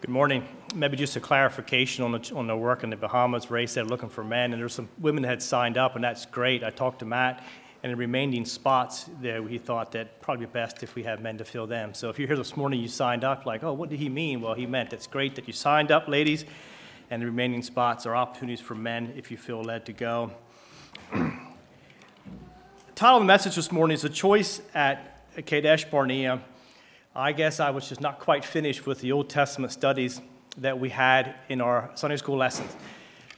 Good morning. Maybe just a clarification on the, on the work in the Bahamas. Ray said looking for men, and there's some women that had signed up, and that's great. I talked to Matt, and the remaining spots there, he thought that probably best if we have men to fill them. So if you're here this morning, you signed up, like, oh, what did he mean? Well, he meant it's great that you signed up, ladies, and the remaining spots are opportunities for men if you feel led to go. the title of the message this morning is A Choice at Kadesh Barnea. I guess I was just not quite finished with the Old Testament studies that we had in our Sunday school lessons.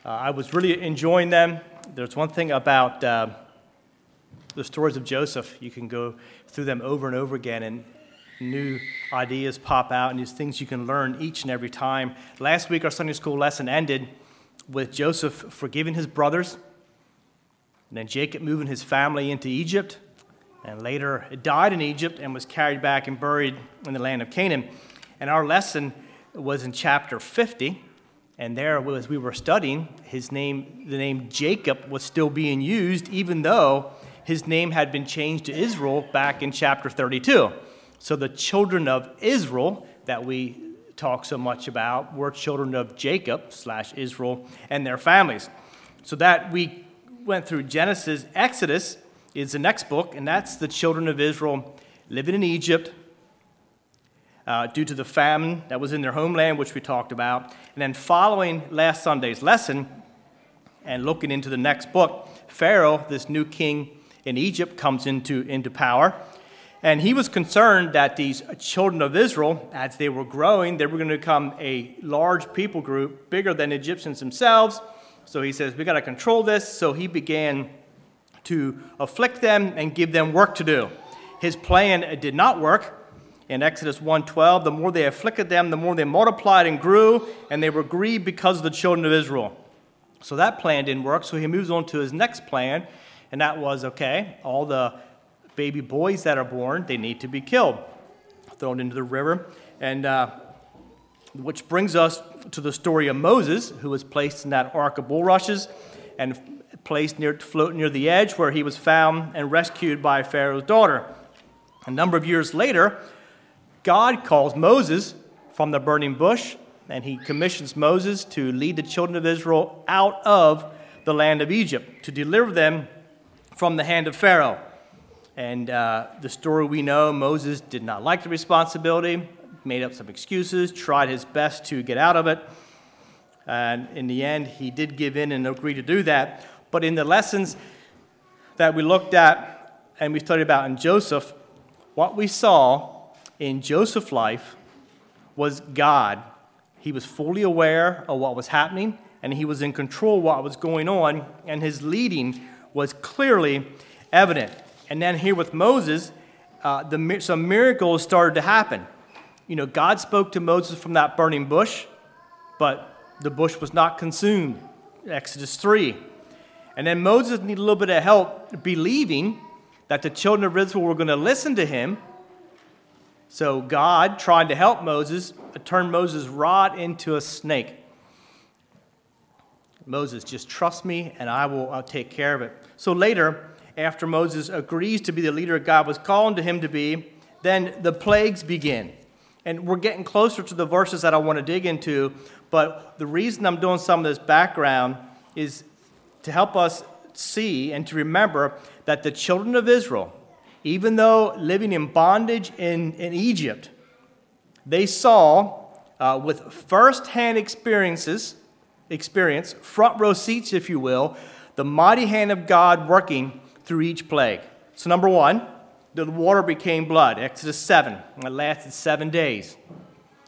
Uh, I was really enjoying them. There's one thing about uh, the stories of Joseph, you can go through them over and over again, and new ideas pop out, and there's things you can learn each and every time. Last week, our Sunday school lesson ended with Joseph forgiving his brothers, and then Jacob moving his family into Egypt and later died in Egypt and was carried back and buried in the land of Canaan. And our lesson was in chapter 50, and there, as we were studying, his name, the name Jacob, was still being used, even though his name had been changed to Israel back in chapter 32. So the children of Israel that we talk so much about were children of Jacob slash Israel and their families. So that we went through Genesis, Exodus, is the next book, and that's the children of Israel living in Egypt uh, due to the famine that was in their homeland, which we talked about. And then following last Sunday's lesson and looking into the next book, Pharaoh, this new king in Egypt, comes into, into power. And he was concerned that these children of Israel, as they were growing, they were going to become a large people group, bigger than Egyptians themselves. So he says, We got to control this. So he began to afflict them and give them work to do. His plan did not work. In Exodus 1:12, the more they afflicted them, the more they multiplied and grew, and they were grieved because of the children of Israel. So that plan didn't work, so he moves on to his next plan, and that was okay, all the baby boys that are born, they need to be killed, thrown into the river. And uh, which brings us to the story of Moses, who was placed in that ark of bulrushes and placed near, floating near the edge where he was found and rescued by Pharaoh's daughter. A number of years later, God calls Moses from the burning bush, and he commissions Moses to lead the children of Israel out of the land of Egypt, to deliver them from the hand of Pharaoh. And uh, the story we know Moses did not like the responsibility, made up some excuses, tried his best to get out of it. And in the end, he did give in and agree to do that. But in the lessons that we looked at and we studied about in Joseph, what we saw in Joseph's life was God. He was fully aware of what was happening and he was in control of what was going on, and his leading was clearly evident. And then here with Moses, uh, the, some miracles started to happen. You know, God spoke to Moses from that burning bush, but the bush was not consumed. Exodus 3. And then Moses needed a little bit of help believing that the children of Israel were going to listen to him. So God, trying to help Moses, uh, turned Moses' rod into a snake. Moses, just trust me and I will I'll take care of it. So later, after Moses agrees to be the leader God was calling to him to be, then the plagues begin. And we're getting closer to the verses that I want to dig into, but the reason I'm doing some of this background is to help us see and to remember that the children of Israel, even though living in bondage in, in Egypt, they saw uh, with firsthand experiences, experience, front row seats, if you will, the mighty hand of God working through each plague. So, number one, the water became blood, Exodus 7, and it lasted seven days.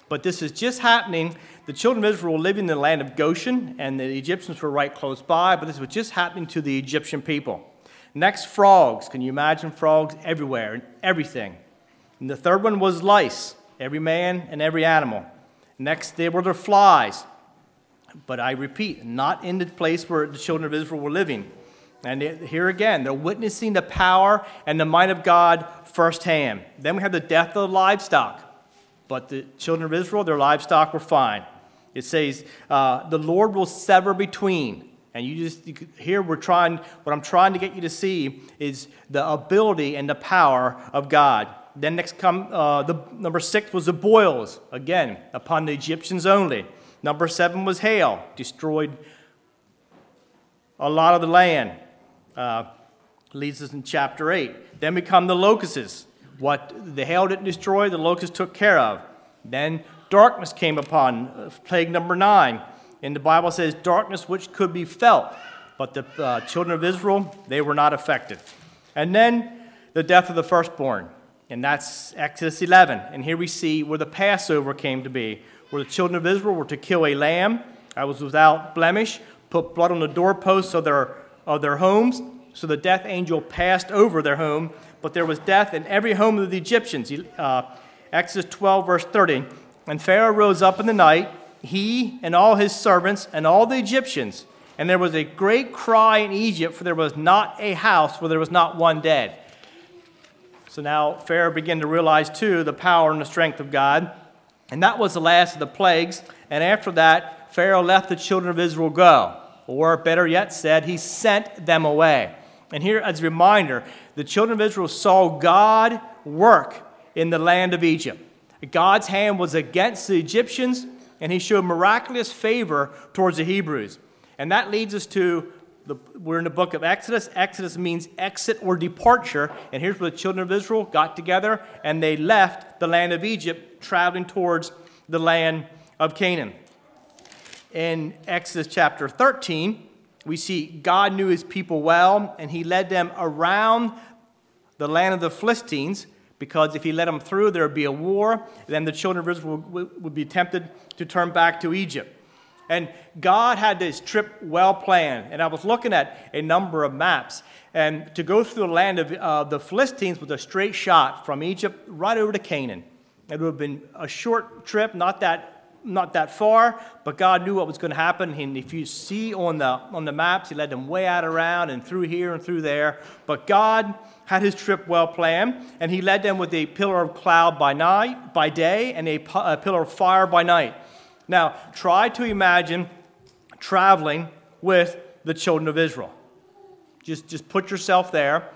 But this is just happening the children of Israel were living in the land of Goshen, and the Egyptians were right close by, but this was just happening to the Egyptian people. Next, frogs. Can you imagine frogs everywhere and everything? And the third one was lice, every man and every animal. Next, there were the flies. But I repeat, not in the place where the children of Israel were living. And here again, they're witnessing the power and the might of God firsthand. Then we have the death of the livestock. But the children of Israel, their livestock were fine. It says, uh, the Lord will sever between. And you just you here we're trying, what I'm trying to get you to see is the ability and the power of God. Then next come uh, the number six was the boils, again upon the Egyptians only. Number seven was hail, destroyed a lot of the land. Uh, leads us in chapter eight. Then we come the locusts. What the hail didn't destroy, the locusts took care of. Then darkness came upon, uh, plague number nine. And the Bible says darkness which could be felt, but the uh, children of Israel, they were not affected. And then the death of the firstborn, and that's Exodus 11. And here we see where the Passover came to be, where the children of Israel were to kill a lamb that was without blemish, put blood on the doorposts of their, of their homes. So the death angel passed over their home, but there was death in every home of the Egyptians. Uh, Exodus 12, verse 30. And Pharaoh rose up in the night he and all his servants and all the Egyptians. And there was a great cry in Egypt, for there was not a house where there was not one dead. So now Pharaoh began to realize, too, the power and the strength of God. And that was the last of the plagues. And after that, Pharaoh let the children of Israel go. Or better yet said, he sent them away. And here, as a reminder, the children of Israel saw God work in the land of Egypt. God's hand was against the Egyptians, and he showed miraculous favor towards the Hebrews. And that leads us to the, we're in the book of Exodus. Exodus means exit or departure. And here's where the children of Israel got together and they left the land of Egypt, traveling towards the land of Canaan. In Exodus chapter 13, we see God knew his people well and he led them around the land of the Philistines because if he let them through, there would be a war. Then the children of Israel would, be tempted to turn back to Egypt. And God had this trip well planned. And I was looking at a number of maps. And to go through the land of uh, the Philistines was a straight shot from Egypt right over to Canaan. It would have been a short trip, not that not that far, but God knew what was going to happen. And if you see on the, on the maps, He led them way out around and through here and through there. But God had his trip well planned, and he led them with a pillar of cloud by night, by day, and a, pillar of fire by night. Now, try to imagine traveling with the children of Israel. Just, just put yourself there,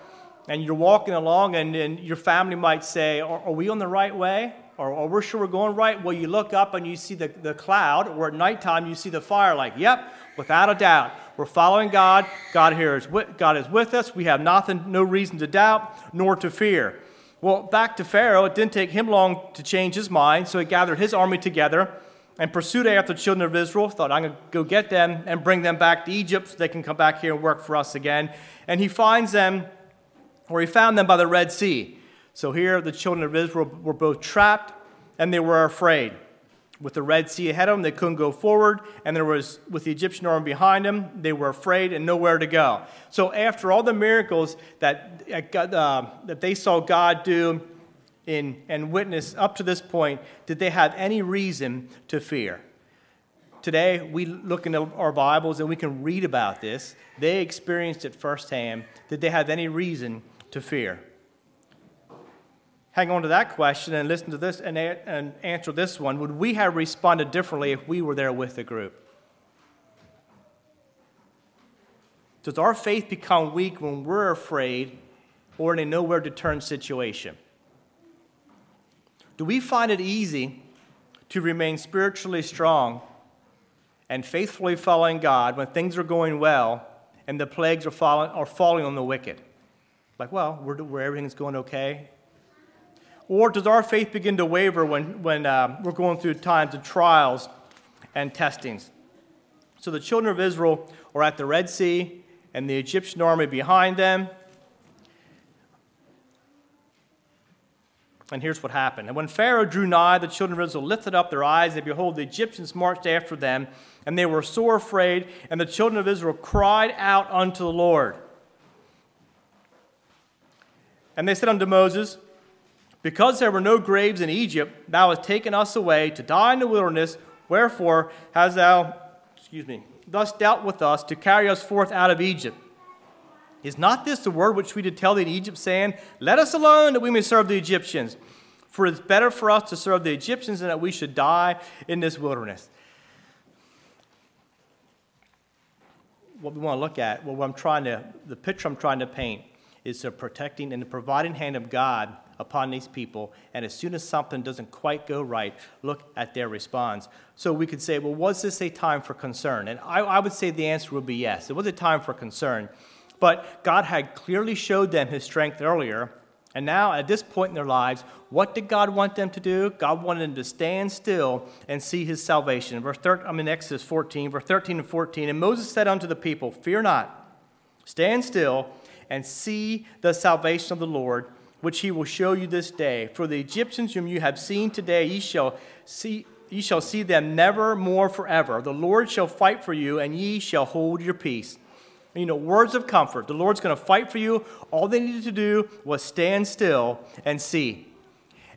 and you're walking along, and, and your family might say, are, are we on the right way? Or, or we're sure we're going right? Well, you look up and you see the, the cloud, or at nighttime you see the fire, like, yep, without a doubt. We're following God. God here is with, God is with us. We have nothing, no reason to doubt nor to fear. Well, back to Pharaoh, it didn't take him long to change his mind, so he gathered his army together and pursued after the children of Israel. Thought, I'm going to go get them and bring them back to Egypt so they can come back here and work for us again. And he finds them, or he found them by the Red Sea. So here the children of Israel were both trapped and they were afraid. With the Red Sea ahead of them, they couldn't go forward, and there was, with the Egyptian army behind them, they were afraid and nowhere to go. So, after all the miracles that, uh, that they saw God do in, and witness up to this point, did they have any reason to fear? Today, we look into our Bibles and we can read about this. They experienced it firsthand. Did they have any reason to fear? Hang on to that question and listen to this and, and answer this one. Would we have responded differently if we were there with the group? Does our faith become weak when we're afraid or in a nowhere to turn situation? Do we find it easy to remain spiritually strong and faithfully following God when things are going well and the plagues are falling, are falling on the wicked? Like, well, where everything's going okay, or does our faith begin to waver when, when uh, we're going through times of trials and testings? So the children of Israel are at the Red Sea and the Egyptian army behind them. And here's what happened. And when Pharaoh drew nigh, the children of Israel lifted up their eyes, and behold, the Egyptians marched after them, and they were sore afraid. And the children of Israel cried out unto the Lord. And they said unto Moses, because there were no graves in Egypt, thou hast taken us away to die in the wilderness. Wherefore hast thou, excuse me, thus dealt with us to carry us forth out of Egypt? Is not this the word which we did tell thee in Egypt, saying, Let us alone that we may serve the Egyptians? For it is better for us to serve the Egyptians than that we should die in this wilderness. What we want to look at, what I'm trying to, the picture I'm trying to paint is the protecting and the providing hand of God upon these people. And as soon as something doesn't quite go right, look at their response. So we could say, well, was this a time for concern? And I, I would say the answer would be yes. It was a time for concern. But God had clearly showed them his strength earlier. And now, at this point in their lives, what did God want them to do? God wanted them to stand still and see his salvation. Verse 13, I'm in Exodus 14, verse 13 and 14. And Moses said unto the people, Fear not, stand still and see the salvation of the Lord, which he will show you this day. For the Egyptians whom you have seen today, ye shall see. Ye shall see them never more forever. The Lord shall fight for you, and ye shall hold your peace you know, words of comfort. The Lord's going to fight for you. All they needed to do was stand still and see.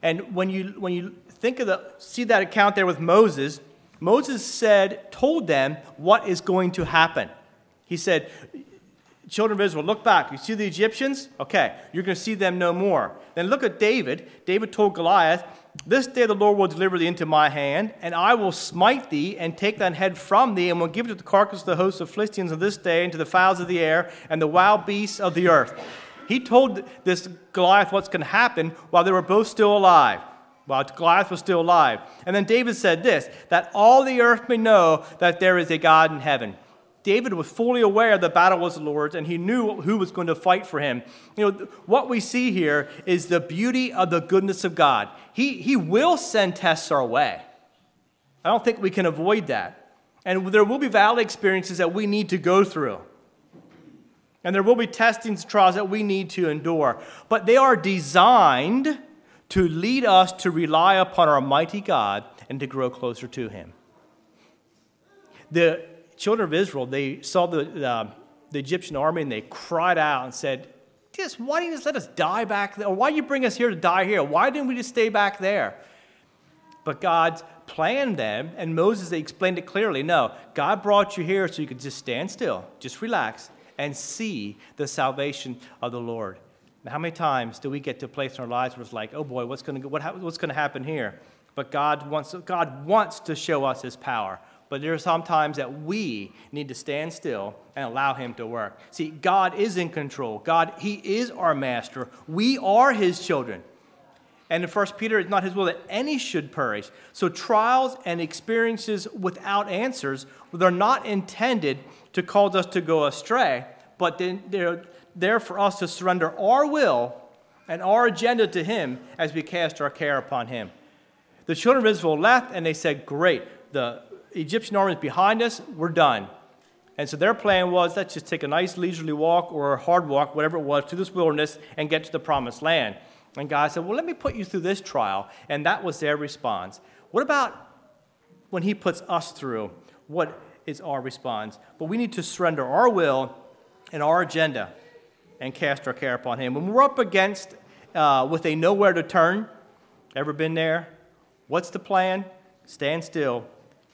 And when you, when you think of the, see that account there with Moses, Moses said, told them what is going to happen. He said, Children of Israel, look back. You see the Egyptians? Okay, you're going to see them no more. Then look at David. David told Goliath, This day the Lord will deliver thee into my hand, and I will smite thee and take thine head from thee, and will give it to the carcass of the hosts of Philistines of this day, and to the fowls of the air, and the wild beasts of the earth. He told this Goliath what's going to happen while they were both still alive while Goliath was still alive. And then David said this that all the earth may know that there is a God in heaven. David was fully aware the battle was the Lord's and he knew who was going to fight for him. You know, what we see here is the beauty of the goodness of God. He, he will send tests our way. I don't think we can avoid that. And there will be valley experiences that we need to go through. And there will be testings, trials that we need to endure. But they are designed to lead us to rely upon our mighty God and to grow closer to Him. The children of Israel, they saw the, uh, the Egyptian army and they cried out and said, just, why didn't you just let us die back there? Why did you bring us here to die here? Why didn't we just stay back there? But God planned them, and Moses, they explained it clearly. No, God brought you here so you could just stand still, just relax, and see the salvation of the Lord. Now, how many times do we get to a place in our lives where it's like, oh boy, what's going to, what, what's going to happen here? But God wants, God wants to show us his power but there are some times that we need to stand still and allow him to work. See, God is in control. God, he is our master. We are his children. And in 1 Peter, it's not his will that any should perish. So trials and experiences without answers, they're not intended to cause us to go astray, but they're there for us to surrender our will and our agenda to him as we cast our care upon him. The children of Israel left and they said, Great, the Egyptian army is behind us, we're done. And so their plan was let's just take a nice leisurely walk or a hard walk, whatever it was, to this wilderness and get to the promised land. And God said, Well, let me put you through this trial. And that was their response. What about when He puts us through? What is our response? But we need to surrender our will and our agenda and cast our care upon Him. When we're up against uh, with a nowhere to turn, ever been there? What's the plan? Stand still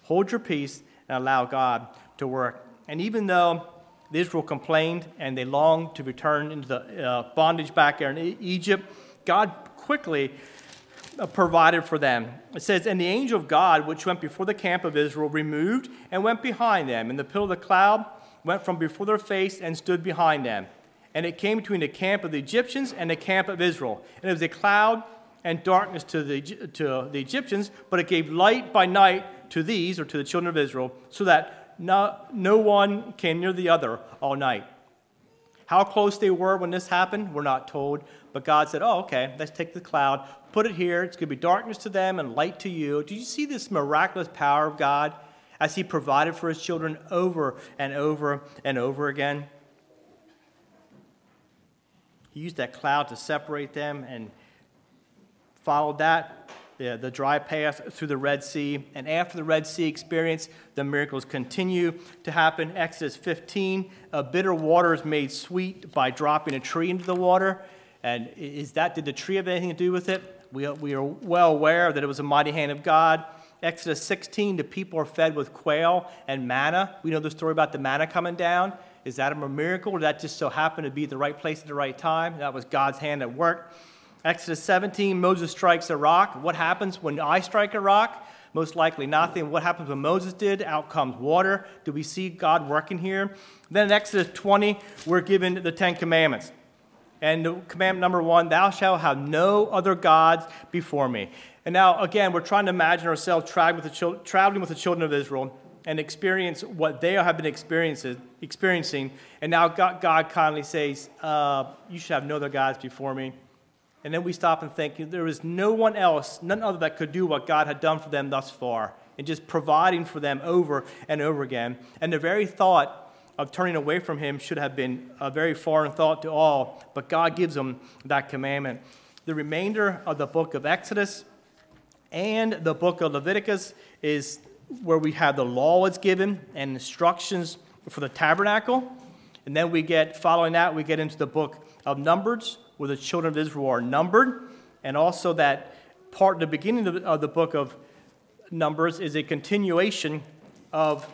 hold your peace, and allow God to work. And even though Israel complained and they longed to return into the uh, bondage back there in Egypt, God quickly uh, provided for them. It says, And the angel of God, which went before the camp of Israel, removed and went behind them. And the pillar of the cloud went from before their face and stood behind them. And it came between the camp of the Egyptians and the camp of Israel. And it was a cloud and darkness to the, to the Egyptians, but it gave light by night to these, or to the children of Israel, so that no, no one came near the other all night. How close they were when this happened, we're not told. But God said, Oh, okay, let's take the cloud, put it here. It's going to be darkness to them and light to you. Do you see this miraculous power of God as He provided for His children over and over and over again? He used that cloud to separate them and followed that the, the dry path through the Red Sea. And after the Red Sea experience, the miracles continue to happen. Exodus 15, a bitter water is made sweet by dropping a tree into the water. And is that, did the tree have anything to do with it? We, we are well aware that it was a mighty hand of God. Exodus 16, the people are fed with quail and manna. We know the story about the manna coming down. Is that a miracle, or did that just so happen to be the right place at the right time? That was God's hand at work. Exodus 17, Moses strikes a rock. What happens when I strike a rock? Most likely nothing. What happens when Moses did? Out comes water. Do we see God working here? Then in Exodus 20, we're given the Ten Commandments. And commandment number one, thou shalt have no other gods before me. And now, again, we're trying to imagine ourselves traveling with the, children of Israel and experience what they have been experiencing. And now God, God kindly says, uh, You should have no other gods before me. And then we stop and think, there is no one else, none other that could do what God had done for them thus far, and just providing for them over and over again. And the very thought of turning away from him should have been a very foreign thought to all, but God gives them that commandment. The remainder of the book of Exodus and the book of Leviticus is where we have the law is given and instructions for the tabernacle. And then we get, following that, we get into the book of Numbers, where the children of Israel are numbered. And also that part, the beginning of the book of Numbers is a continuation of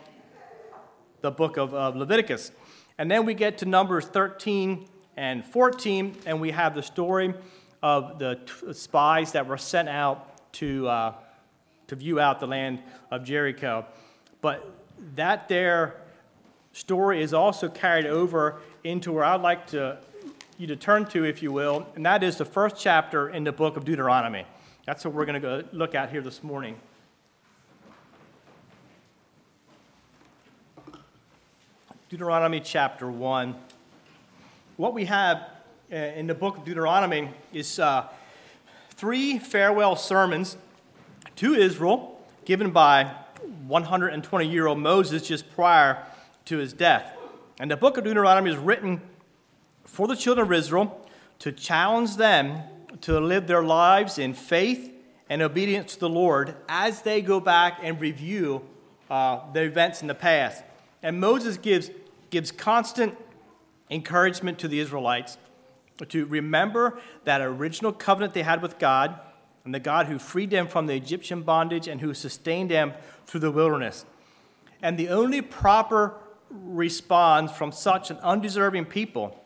the book of, of Leviticus. And then we get to Numbers 13 and 14, and we have the story of the t- spies that were sent out to, uh, to view out the land of Jericho. But that there story is also carried over into where I'd like to, you to turn to, if you will, and that is the first chapter in the book of Deuteronomy. That's what we're going to go look at here this morning. Deuteronomy chapter 1. What we have uh, in the book of Deuteronomy is uh, three farewell sermons to Israel given by 120 year old Moses just prior to his death. And the book of Deuteronomy is written for the children of Israel to challenge them to live their lives in faith and obedience to the Lord as they go back and review uh, the events in the past. And Moses gives gives constant encouragement to the Israelites to remember that original covenant they had with God and the God who freed them from the Egyptian bondage and who sustained them through the wilderness. And the only proper response from such an undeserving people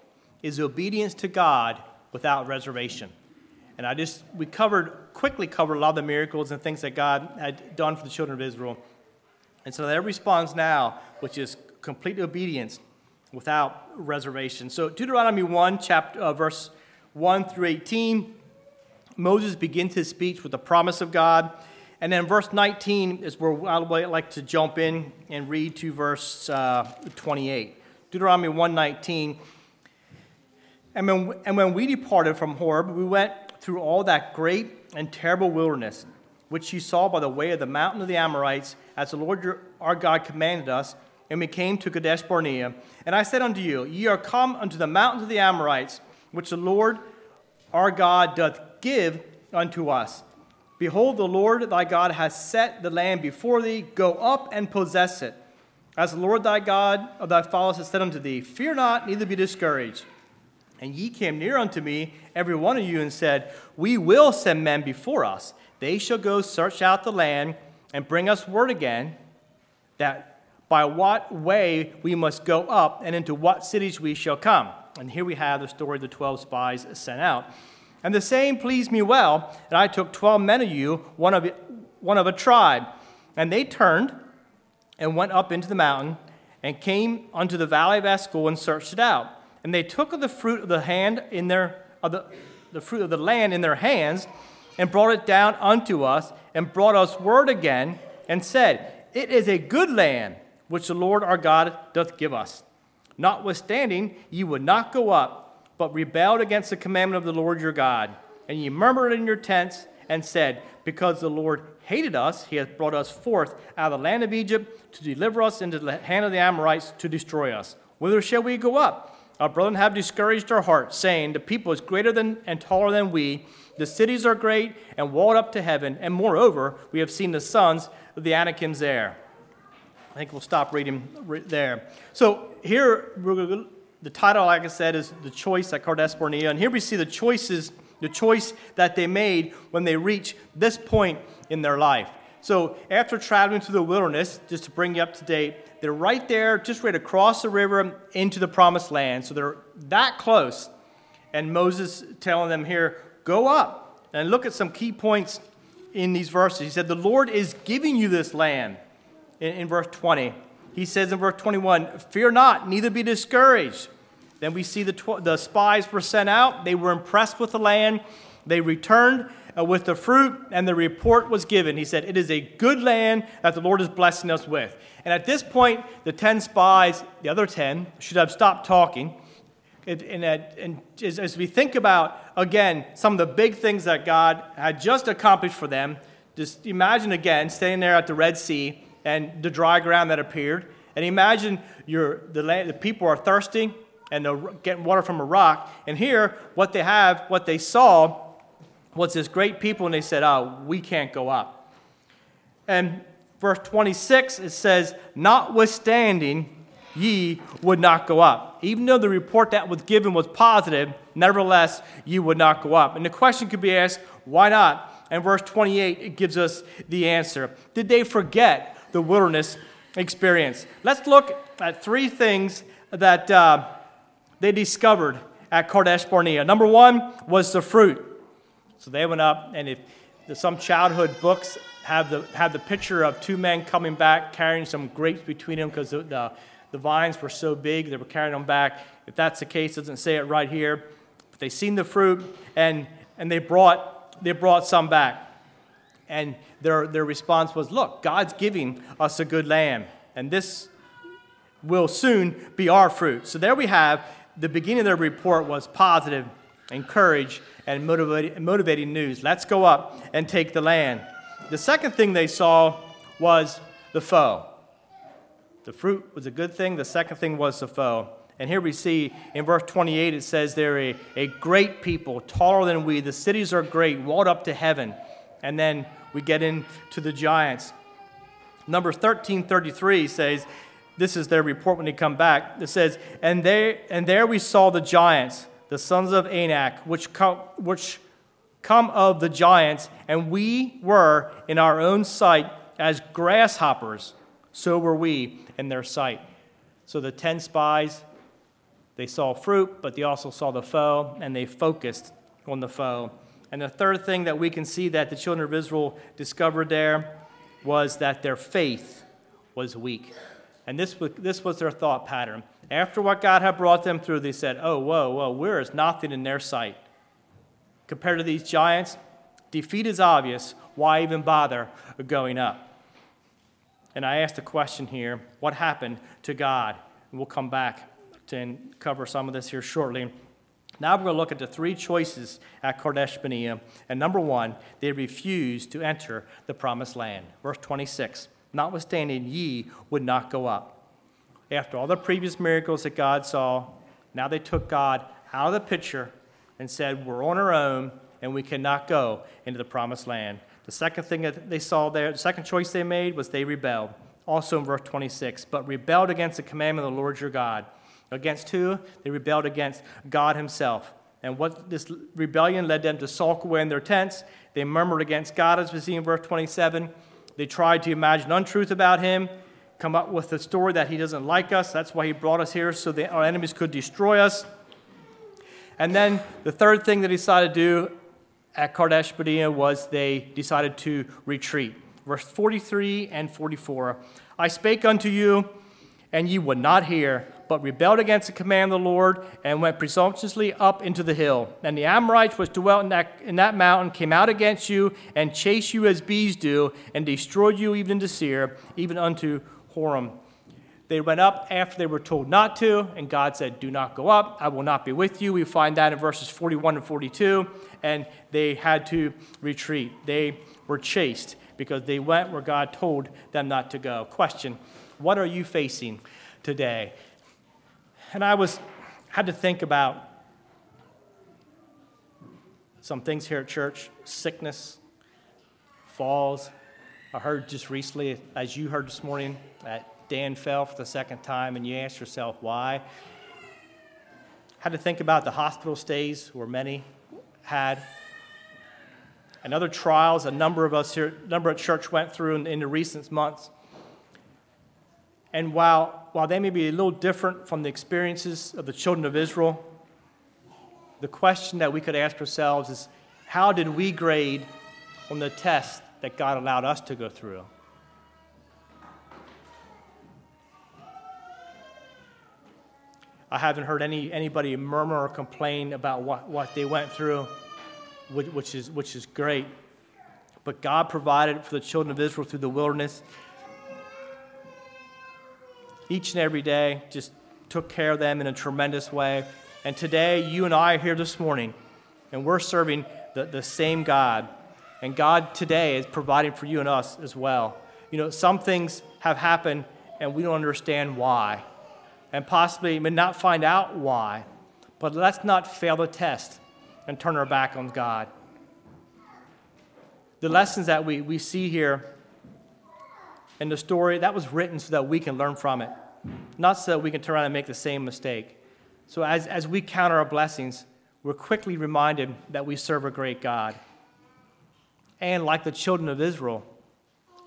is obedience to God without reservation. And I just, we covered, quickly covered a lot of the miracles and things that God had done for the children of Israel. And so their response now, which is complete obedience without reservation. So Deuteronomy 1, chapter, uh, verse 1 through 18, Moses begins his speech with the promise of God. And then verse 19 is where I'd like to jump in and read to verse uh, 28. Deuteronomy 1:19. And when, and when we departed from Horeb, we went through all that great and terrible wilderness, which you saw by the way of the mountain of the Amorites, as the Lord your, our God commanded us and we came to Kadesh Barnea. And I said unto you, Ye are come unto the mountains of the Amorites, which the Lord our God doth give unto us. Behold, the Lord thy God hath set the land before thee. Go up and possess it. As the Lord thy God of thy fathers hath said unto thee, Fear not, neither be discouraged. And ye came near unto me, every one of you, and said, We will send men before us. They shall go search out the land and bring us word again that by what way we must go up and into what cities we shall come. And here we have the story of the 12 spies sent out. And the same pleased me well, and I took 12 men of you, one of, one of a tribe. And they turned and went up into the mountain and came unto the valley of Eshcol and searched it out. And they took of the fruit of the hand in their of the, the fruit of the land in their hands and brought it down unto us and brought us word again and said, It is a good land which the Lord our God doth give us. Notwithstanding, ye would not go up, but rebelled against the commandment of the Lord your God. And ye murmured in your tents and said, Because the Lord hated us, he hath brought us forth out of the land of Egypt to deliver us into the hand of the Amorites to destroy us. Whither shall we go up? Our brethren have discouraged our hearts, saying, The people is greater than and taller than we. The cities are great and walled up to heaven. And moreover, we have seen the sons of the Anakims there. I think we'll stop reading there. So here, the title, like I said, is The Choice at Kadesh Barnea. And here we see the choices, the choice that they made when they reach this point in their life. So after traveling through the wilderness, just to bring you up to date, they're right there, just ready to cross the river into the promised land. So they're that close. And Moses telling them here, go up. And look at some key points in these verses. He said, The Lord is giving you this land in, in verse 20. He says in verse 21, Fear not, neither be discouraged. Then we see the, tw- the spies were sent out. They were impressed with the land. They returned Uh, with the fruit, and the report was given. He said, It is a good land that the Lord is blessing us with. And at this point, the 10 spies, the other 10, should have stopped talking. And, uh, and as, as we think about, again, some of the big things that God had just accomplished for them, just imagine again standing there at the Red Sea and the dry ground that appeared. And imagine the, land, the people are thirsty and they're getting water from a rock. And here, what they have, what they saw, was this great people, and they said, Oh, we can't go up. And verse 26, it says, Notwithstanding, ye would not go up. Even though the report that was given was positive, nevertheless, you would not go up. And the question could be asked, why not? And verse 28, it gives us the answer. Did they forget the wilderness experience? Let's look at three things that uh, they discovered at Kadesh Barnea. Number one was the fruit. So they went up, and if some childhood books have the, have the picture of two men coming back carrying some grapes between them because the, the, the, vines were so big, they were carrying them back. If that's the case, doesn't say it right here. But they seen the fruit, and, and they, brought, they brought some back. And their, their response was, Look, God's giving us a good land, and this will soon be our fruit. So there we have the beginning of their report was positive, encourage, and motivating, news. Let's go up and take the land. The second thing they saw was the foe. The fruit was a good thing, the second thing was the foe. And here we see in verse 28, it says they're a, a great people, taller than we. The cities are great, walled up to heaven. And then we get into the giants. Number 1333 says, this is their report when they come back. It says, And, they, and there we saw the giants, the sons of Anak, which come, which come of the giants, and we were in our own sight as grasshoppers, so were we in their sight. So the ten spies, they saw fruit, but they also saw the foe, and they focused on the foe. And the third thing that we can see that the children of Israel discovered there was that their faith was weak. And this was, this was their thought pattern. After what God had brought them through, they said, Oh, whoa, whoa, we're as nothing in their sight. Compared to these giants, defeat is obvious. Why even bother going up? And I asked the question here what happened to God? And we'll come back to cover some of this here shortly. Now we're going to look at the three choices at Kadesh Barnea. And number one, they refused to enter the promised land. Verse 26 notwithstanding ye would not go up. After all the previous miracles that God saw, now they took God out of the picture and said, We're on our own and we cannot go into the promised land. The second thing that they saw there, the second choice they made was they rebelled. Also in verse 26, but rebelled against the commandment of the Lord your God. Against who? They rebelled against God Himself. And what this rebellion led them to sulk away in their tents. They murmured against God, as we see in verse 27. They tried to imagine untruth about him, come up with a story that he doesn't like us. That's why he brought us here, so that our enemies could destroy us. And then the third thing they decided to do at Kadesh was they decided to retreat. Verse 43 and 44 I spake unto you, and ye would not hear but rebelled against the command of the Lord and went presumptuously up into the hill. And the Amorites which dwelt in that, in that mountain came out against you and chased you as bees do and destroyed you even to Seir, even unto Hormah. They went up after they were told not to, and God said, Do not go up. I will not be with you. We find that in verses 41 and 42. And they had to retreat. They were chased because they went where God told them not to go. Question What are you facing today? And I was had to think about some things here at church sickness, falls. I heard just recently, as you heard this morning, that Dan fell for the second time, and you asked yourself why. Had to think about the hospital stays where many had, and other trials a number of us here, number of church went through in, in the recent months. And while, while they may be a little different from the experiences of the children of Israel, the question that we could ask ourselves is how did we grade on the test that God allowed us to go through? I haven't heard any, anybody murmur or complain about what, what they went through, which, is, which is great. But God provided for the children of Israel through the wilderness. Each and every day, just took care of them in a tremendous way. And today, you and I are here this morning, and we're serving the, the same God. And God today is providing for you and us as well. You know, some things have happened, and we don't understand why and possibly may not find out why. But let's not fail the test and turn our back on God. The lessons that we, we see here in the story, that was written so that we can learn from it, not so that we can turn around and make the same mistake. So as, as we count our blessings, we're quickly reminded that we serve a great God. And like the children of Israel,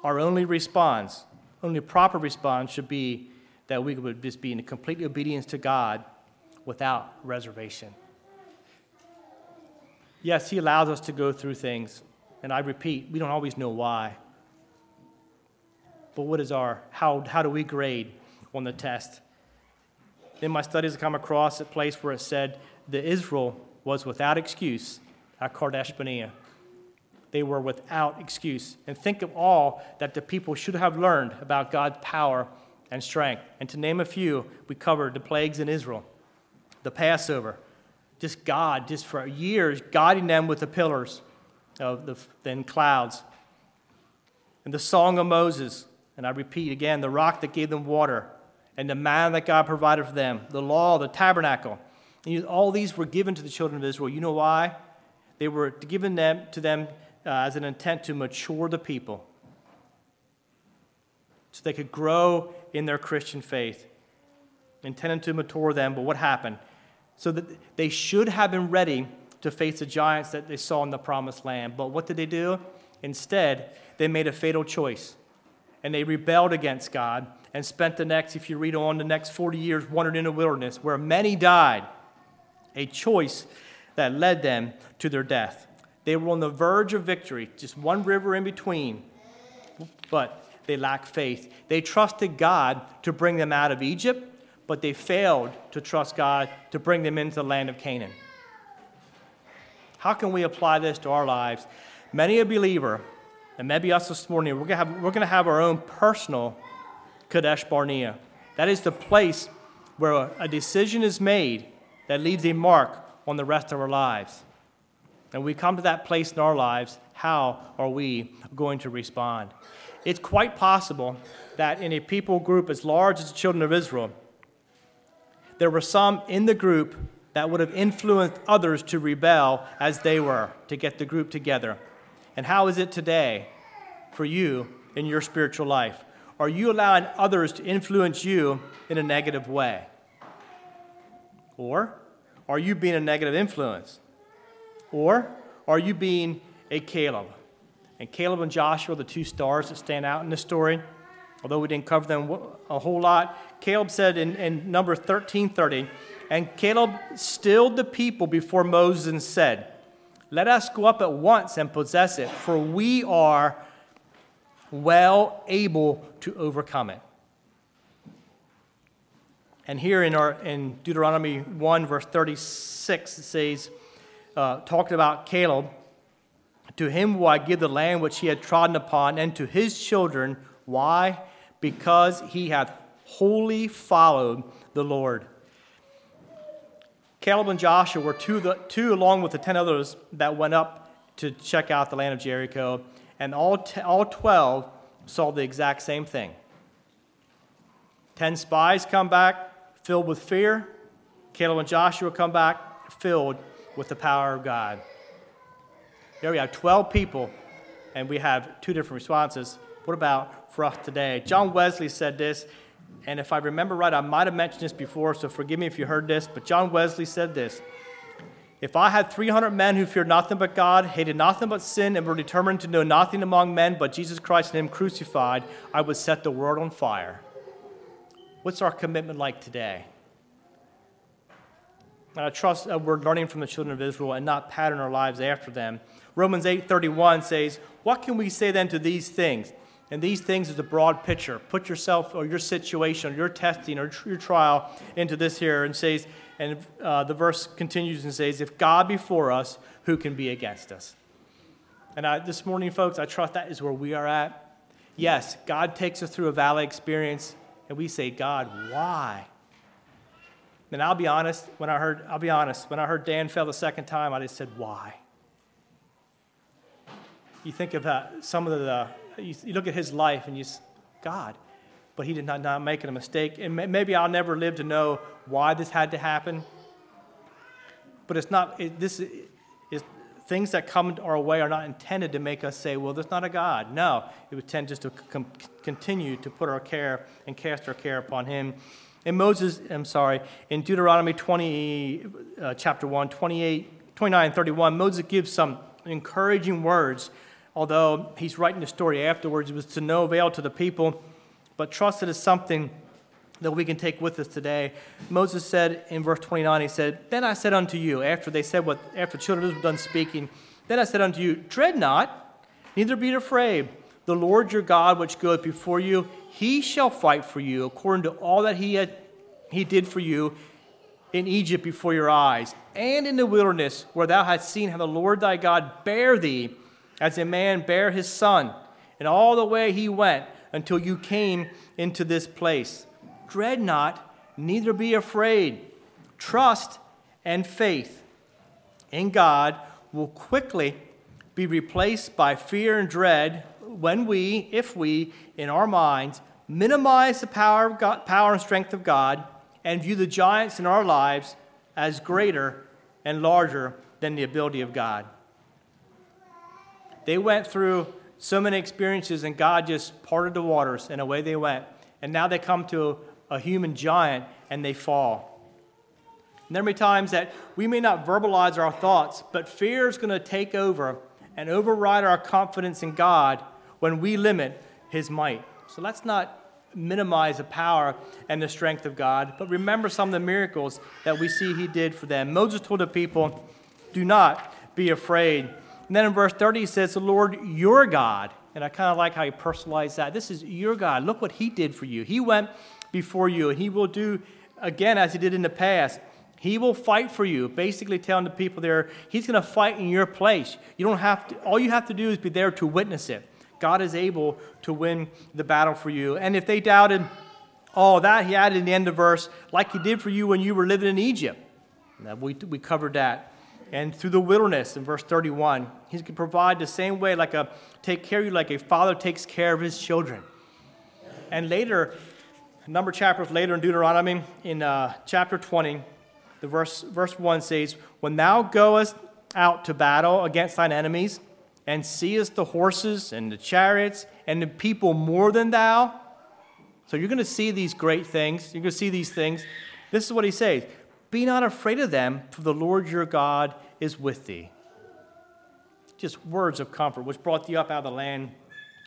our only response, only proper response should be that we would just be in complete obedience to God without reservation. Yes, He allows us to go through things, and I repeat, we don't always know why. But what is our, how, how do we grade on the test? In my studies, I come across a place where it said that Israel was without excuse at Kadesh Barnea. They were without excuse. And think of all that the people should have learned about God's power and strength. And to name a few, we covered the plagues in Israel, the Passover, just God, just for years, guiding them with the pillars of the then clouds, and the song of Moses. And I repeat again, the rock that gave them water, and the man that God provided for them, the law, the tabernacle. And all these were given to the children of Israel. You know why? They were given them to them uh, as an intent to mature the people so they could grow in their Christian faith, intended to mature them. But what happened? So that they should have been ready to face the giants that they saw in the promised land. But what did they do? Instead, they made a fatal choice and they rebelled against God and spent the next, if you read on, the next 40 years wandering in the wilderness where many died. A choice that led them to their death. They were on the verge of victory, just one river in between. But they lacked faith. They trusted God to bring them out of Egypt, but they failed to trust God to bring them into the land of Canaan. How can we apply this to our lives? Many a believer, and maybe us this morning, we're going to have, we're going to have our own personal Kadesh Barnea. That is the place where a decision is made that leaves a mark on the rest of our lives. And we come to that place in our lives, how are we going to respond? it's quite possible that in a people group as large as the children of Israel, there were some in the group that would have influenced others to rebel as they were, to get the group together. And how is it today for you in your spiritual life? Are you allowing others to influence you in a negative way? Or are you being a negative influence? Or are you being a Caleb? And Caleb and Joshua, the two stars that stand out in this story, although we didn't cover them a whole lot, Caleb said in, in number 1330, and Caleb stilled the people before Moses and said, Let us go up at once and possess it, for we are well able to overcome it. And here in, our, in Deuteronomy 1, verse 36, it says, uh, talking about Caleb, to him will I give the land which he had trodden upon, and to his children. Why? Because he hath wholly followed the Lord. Caleb and Joshua were two, the, two along with the ten others that went up to check out the land of Jericho, and all, t- all 12 saw the exact same thing. Ten spies come back filled with fear. Caleb and Joshua come back filled with the power of God. Here we have 12 people, and we have two different responses. What about for us today? John Wesley said this, and if I remember right, I might have mentioned this before, so forgive me if you heard this, but John Wesley said this If I had 300 men who feared nothing but God, hated nothing but sin, and were determined to know nothing among men but Jesus Christ and Him crucified, I would set the world on fire. What's our commitment like today? And I trust we're learning from the children of Israel and not pattern our lives after them. Romans 8:31 says, "What can we say then to these things? And these things is a broad picture. Put yourself or your situation or your testing or your trial into this here and says, and uh, the verse continues and says, If God be for us, who can be against us? And I, this morning, folks, I trust that is where we are at. Yes, God takes us through a valley experience, and we say, God, why? And I'll be honest, when I heard, I'll be honest, when I heard Dan fell the second time, I just said, why? You think of uh, some of the, you, you, look at his life and you, say, God, but he did not, not make a mistake. And maybe I'll never live to know why this had to happen. But it's not, it, this is, things that come our way are not intended to make us say, well, there's not a God. No, it would tend just to com- continue to put our care and cast our care upon him. In Moses, I'm sorry, in Deuteronomy 20, uh, chapter 1, 28, 29, 31, Moses gives some encouraging words, although he's writing the story afterwards. It was to no avail to the people, but trust it is something that we can take with us today. Moses said in verse 29, he said, Then I said unto you, after they said what, after the children were done speaking, then I said unto you, Dread not, neither be afraid. The Lord your God, which goeth before you, he shall fight for you according to all that he, had, he did for you in Egypt before your eyes, and in the wilderness, where thou hast seen how the Lord thy God bare thee as a man bare his son, and all the way he went until you came into this place. Dread not, neither be afraid. Trust and faith in God will quickly be replaced by fear and dread when we, if we, in our minds, minimize the power, of God, power and strength of God and view the giants in our lives as greater and larger than the ability of God. They went through so many experiences, and God just parted the waters, and away they went. And now they come to a human giant and they fall. And there may be times that we may not verbalize our thoughts, but fear is going to take over and override our confidence in God when we limit His might. So let's not minimize the power and the strength of God, but remember some of the miracles that we see He did for them. Moses told the people, Do not be afraid. And then in verse 30, he says, The Lord your God. And I kind of like how he personalized that. This is your God. Look what He did for you. He went before you, and He will do again as He did in the past. He will fight for you, basically telling the people there, He's going to fight in your place. You don't have to, all you have to do is be there to witness it. God is able to win the battle for you. And if they doubted all that, He added in the end of verse, like He did for you when you were living in Egypt. We, we covered that. And through the wilderness in verse 31, He can provide the same way, like a take care of you, like a father takes care of his children. And later, a number of chapters later in Deuteronomy, in uh, chapter 20, the verse, verse 1 says, When thou goest out to battle against thine enemies, and seest the horses and the chariots and the people more than thou. So you're going to see these great things. You're going to see these things. This is what he says Be not afraid of them, for the Lord your God is with thee. Just words of comfort, which brought thee up out of the land,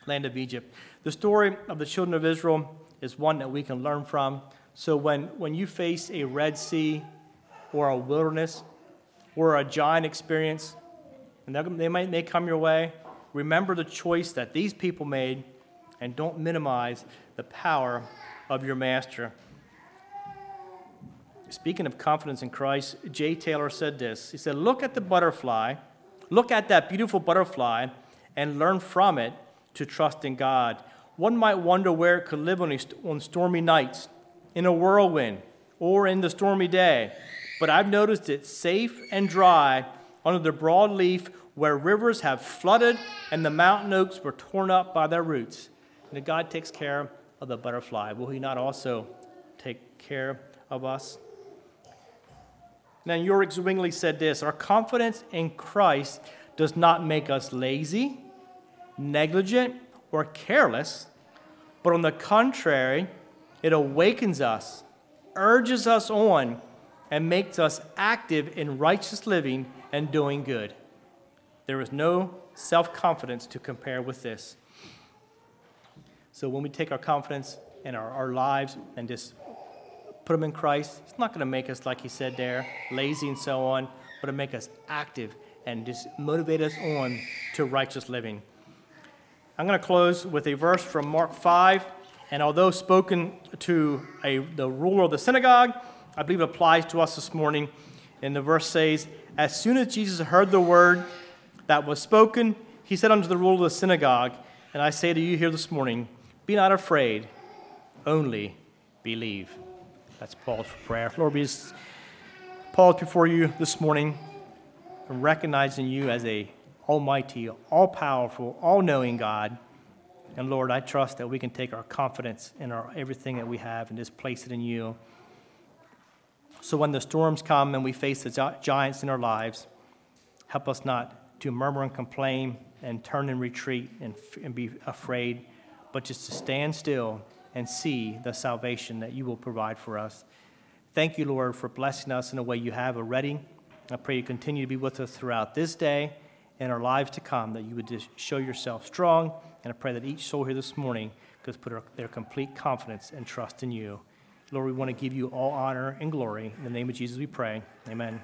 land of Egypt. The story of the children of Israel is one that we can learn from. So when, when you face a Red Sea or a wilderness or a giant experience, and they might may come your way, remember the choice that these people made and don't minimize the power of your master. Speaking of confidence in Christ, Jay Taylor said this. He said, Look at the butterfly, look at that beautiful butterfly, and learn from it to trust in God. One might wonder where it could live on, on stormy nights, in a whirlwind, or in the stormy day. But I've noticed it safe and dry under the broad leaf where rivers have flooded and the mountain oaks were torn up by their roots. And if God takes care of the butterfly, will He not also take care of us? Now, Ulrich Zwingli said this Our confidence in Christ does not make us lazy, negligent, or careless, but on the contrary, it awakens us, urges us on, and makes us active in righteous living and doing good. There is no self confidence to compare with this. So when we take our confidence in our, our lives and just put them in Christ, it's not going to make us, like he said there, lazy and so on, but to make us active and just motivate us on to righteous living. I'm going to close with a verse from Mark 5. And although spoken to a, the ruler of the synagogue, I believe it applies to us this morning. And the verse says, As soon as Jesus heard the word that was spoken, he said unto the ruler of the synagogue, And I say to you here this morning, Be not afraid, only believe. That's Paul's prayer. Lord, we just pause before you this morning recognizing you as a almighty, all powerful, all knowing God. And Lord, I trust that we can take our confidence in our, everything that we have and just place it in you. So when the storms come and we face the giants in our lives, help us not to murmur and complain and turn and retreat and, and be afraid, but just to stand still and see the salvation that you will provide for us. Thank you, Lord, for blessing us in a way you have already. I pray you continue to be with us throughout this day and our lives to come, that you would just show yourself strong. And I pray that each soul here this morning could put their complete confidence and trust in you. Lord, we want to give you all honor and glory. In the name of Jesus, we pray. Amen.